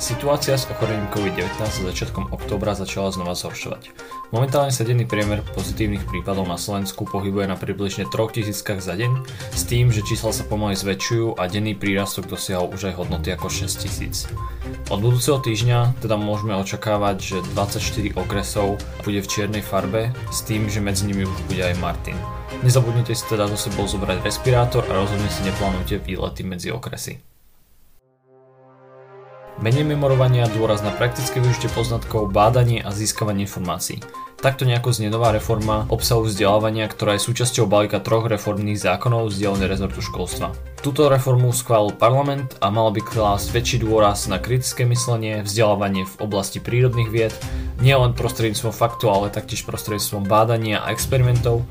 Situácia s ochorením COVID-19 sa začiatkom októbra začala znova zhoršovať. Momentálne sa denný priemer pozitívnych prípadov na Slovensku pohybuje na približne 3000 za deň, s tým, že čísla sa pomaly zväčšujú a denný prírastok dosiahol už aj hodnoty ako 6000. Od budúceho týždňa teda môžeme očakávať, že 24 okresov bude v čiernej farbe, s tým, že medzi nimi už bude aj Martin. Nezabudnite si teda so sebou zobrať respirátor a rozhodne si neplánujte výlety medzi okresy. Menej memorovania, dôraz na praktické využitie poznatkov, bádanie a získavanie informácií. Takto nejako znie nová reforma obsahu vzdelávania, ktorá je súčasťou balíka troch reformných zákonov z dielne rezortu školstva. Túto reformu schválil parlament a mal by klásť väčší dôraz na kritické myslenie, vzdelávanie v oblasti prírodných vied, nielen prostredníctvom faktu, ale taktiež prostredníctvom bádania a experimentov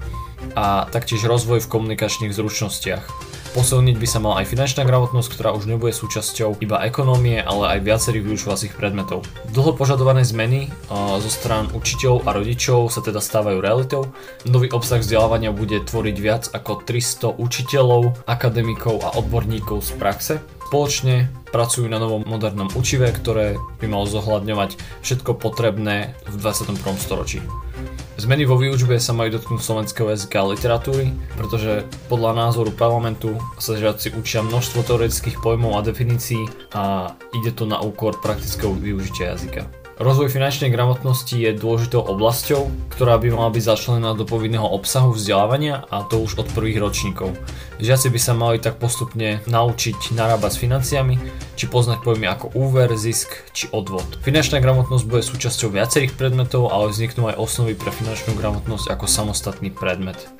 a taktiež rozvoj v komunikačných zručnostiach. Posilniť by sa mala aj finančná gramotnosť, ktorá už nebude súčasťou iba ekonómie, ale aj viacerých vyučovacích predmetov. Dlho požadované zmeny zo strán učiteľov a rodičov sa teda stávajú realitou. Nový obsah vzdelávania bude tvoriť viac ako 300 učiteľov, akademikov a odborníkov z praxe. Spoločne pracujú na novom modernom učive, ktoré by malo zohľadňovať všetko potrebné v 21. storočí. Zmeny vo výučbe sa majú dotknúť slovenského jazyka a literatúry, pretože podľa názoru parlamentu sa žiaci učia množstvo teoretických pojmov a definícií a ide to na úkor praktického využitia jazyka. Rozvoj finančnej gramotnosti je dôležitou oblasťou, ktorá by mala byť začlenená do povinného obsahu vzdelávania a to už od prvých ročníkov. Žiaci by sa mali tak postupne naučiť narábať s financiami, či poznať pojmy ako úver, zisk či odvod. Finančná gramotnosť bude súčasťou viacerých predmetov, ale vzniknú aj osnovy pre finančnú gramotnosť ako samostatný predmet.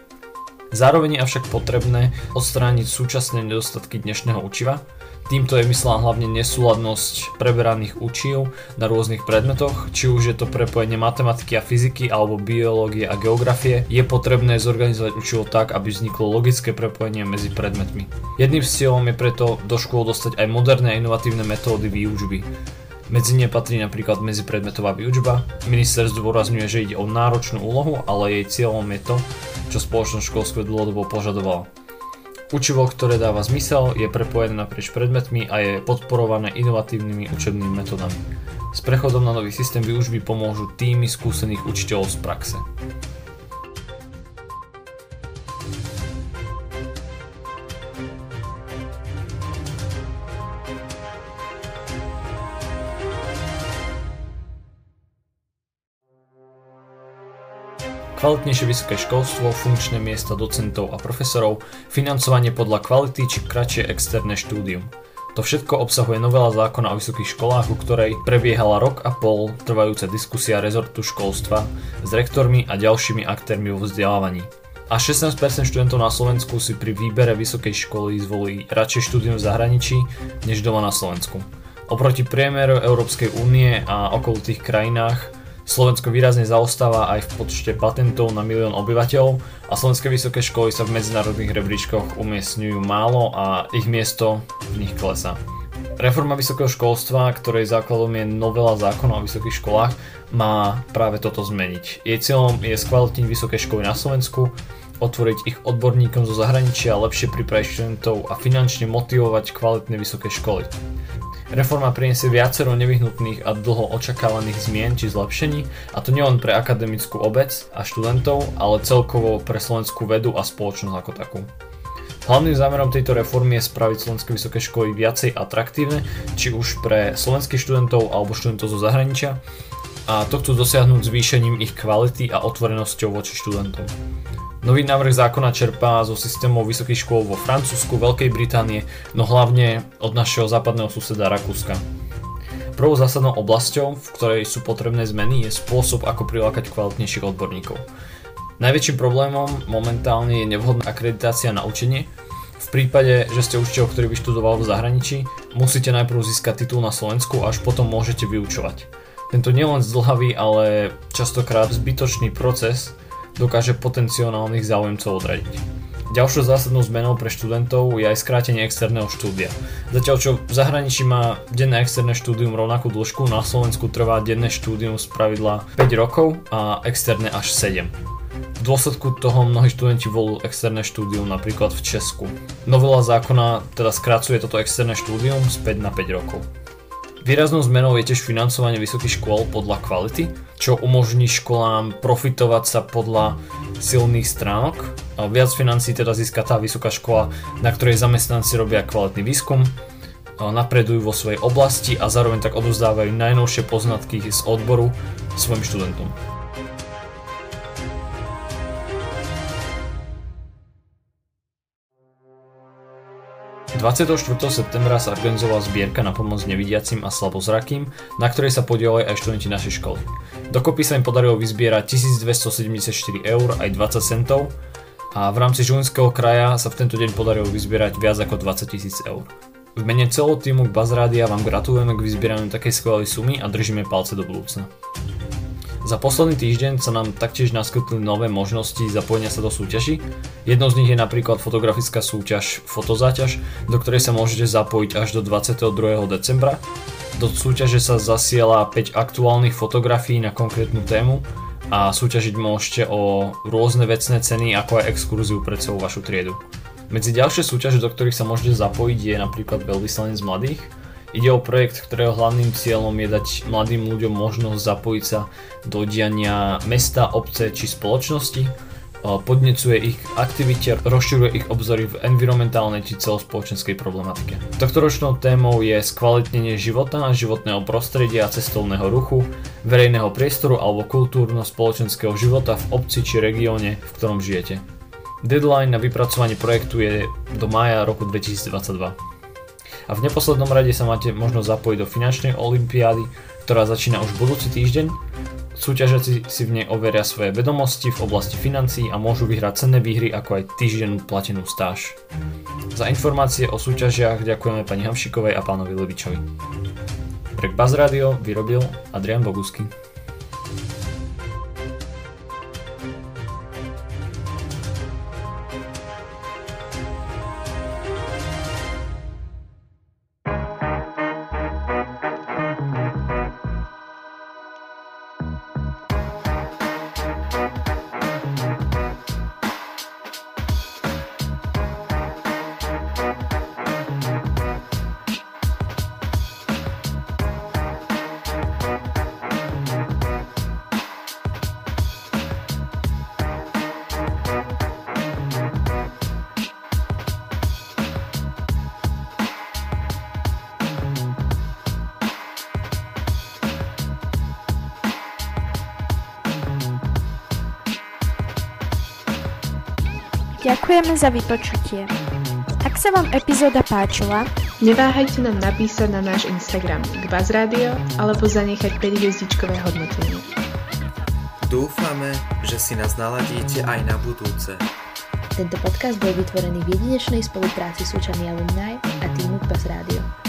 Zároveň je avšak potrebné odstrániť súčasné nedostatky dnešného učiva, Týmto je myslená hlavne nesúladnosť preberaných učiv na rôznych predmetoch, či už je to prepojenie matematiky a fyziky alebo biológie a geografie, je potrebné zorganizovať učivo tak, aby vzniklo logické prepojenie medzi predmetmi. Jedným z cieľom je preto do škôl dostať aj moderné a inovatívne metódy výučby. Medzi ne patrí napríklad medzipredmetová výučba. Minister zdôrazňuje, že ide o náročnú úlohu, ale jej cieľom je to, čo spoločnosť školstvo dlhodobo požadovala. Učivo, ktoré dáva zmysel, je prepojené naprieč predmetmi a je podporované inovatívnymi učebnými metodami. S prechodom na nový systém výučby pomôžu týmy skúsených učiteľov z praxe. Kvalitnejšie vysoké školstvo, funkčné miesta docentov a profesorov, financovanie podľa kvality či kratšie externé štúdium. To všetko obsahuje novela zákona o vysokých školách, u ktorej prebiehala rok a pol trvajúca diskusia rezortu školstva s rektormi a ďalšími aktérmi vo vzdelávaní. A 16% študentov na Slovensku si pri výbere vysokej školy zvolí radšej štúdium v zahraničí, než doma na Slovensku. Oproti priemeru Európskej únie a okolitých krajinách Slovensko výrazne zaostáva aj v počte patentov na milión obyvateľov a slovenské vysoké školy sa v medzinárodných rebríčkoch umiestňujú málo a ich miesto v nich klesá. Reforma vysokého školstva, ktorej základom je novela zákona o vysokých školách, má práve toto zmeniť. Jej cieľom je skvalitniť vysoké školy na Slovensku, otvoriť ich odborníkom zo zahraničia, lepšie pripraviť študentov a finančne motivovať kvalitné vysoké školy. Reforma priniesie viacero nevyhnutných a dlho očakávaných zmien či zlepšení, a to nielen pre akademickú obec a študentov, ale celkovo pre slovenskú vedu a spoločnosť ako takú. Hlavným zámerom tejto reformy je spraviť slovenské vysoké školy viacej atraktívne, či už pre slovenských študentov alebo študentov zo zahraničia, a to chcú dosiahnuť zvýšením ich kvality a otvorenosťou voči študentom. Nový návrh zákona čerpá zo systémov vysokých škôl vo Francúzsku, Veľkej Británie, no hlavne od našeho západného suseda Rakúska. Prvou zásadnou oblasťou, v ktorej sú potrebné zmeny, je spôsob, ako prilákať kvalitnejších odborníkov. Najväčším problémom momentálne je nevhodná akreditácia na učenie. V prípade, že ste učiteľ, ktorý vyštudoval v zahraničí, musíte najprv získať titul na Slovensku a až potom môžete vyučovať. Tento nielen zdlhavý, ale častokrát zbytočný proces dokáže potenciálnych záujemcov odradiť. Ďalšou zásadnou zmenou pre študentov je aj skrátenie externého štúdia. Zatiaľ čo v zahraničí má denné externé štúdium rovnakú dĺžku, na Slovensku trvá denné štúdium z pravidla 5 rokov a externé až 7. V dôsledku toho mnohí študenti volú externé štúdium napríklad v Česku. Novela zákona teda skracuje toto externé štúdium späť na 5 rokov. Výraznou zmenou je tiež financovanie vysokých škôl podľa kvality, čo umožní školám profitovať sa podľa silných stránok. Viac financí teda získa tá vysoká škola, na ktorej zamestnanci robia kvalitný výskum, napredujú vo svojej oblasti a zároveň tak odozdávajú najnovšie poznatky z odboru svojim študentom. 24. septembra sa organizovala zbierka na pomoc nevidiacim a slabozrakým, na ktorej sa podielali aj študenti našej školy. Dokopy sa im podarilo vyzbierať 1274 eur aj 20 centov a v rámci Žilinského kraja sa v tento deň podarilo vyzbierať viac ako 20 tisíc eur. V mene celého týmu Bazrádia vám gratulujeme k vyzbieraniu takej skvelej sumy a držíme palce do budúcna. Za posledný týždeň sa nám taktiež naskytli nové možnosti zapojenia sa do súťaží. Jednou z nich je napríklad fotografická súťaž Fotozáťaž, do ktorej sa môžete zapojiť až do 22. decembra. Do súťaže sa zasiela 5 aktuálnych fotografií na konkrétnu tému a súťažiť môžete o rôzne vecné ceny ako aj exkurziu pre celú vašu triedu. Medzi ďalšie súťaže, do ktorých sa môžete zapojiť je napríklad veľvyslanec mladých, Ide o projekt, ktorého hlavným cieľom je dať mladým ľuďom možnosť zapojiť sa do diania mesta, obce či spoločnosti, podnecuje ich aktivite, rozširuje ich obzory v environmentálnej či celospoločenskej problematike. Tohtoročnou témou je skvalitnenie života, životného prostredia, cestovného ruchu, verejného priestoru alebo kultúrno-spoločenského života v obci či regióne, v ktorom žijete. Deadline na vypracovanie projektu je do mája roku 2022 a v neposlednom rade sa máte možnosť zapojiť do finančnej olimpiády, ktorá začína už budúci týždeň. Súťažiaci si v nej overia svoje vedomosti v oblasti financií a môžu vyhrať cenné výhry ako aj týždennú platenú stáž. Za informácie o súťažiach ďakujeme pani Hamšikovej a pánovi Levičovi. Pre Buzz Radio vyrobil Adrian Bogusky. Ďakujeme za vypočutie. Ak sa vám epizóda páčila, neváhajte nám napísať na náš Instagram k Radio alebo zanechať 5 hviezdičkové hodnotenie. Dúfame, že si nás naladíte aj na budúce. Tento podcast bol vytvorený v jedinečnej spolupráci súčasný alumni a týmu Buzz Radio.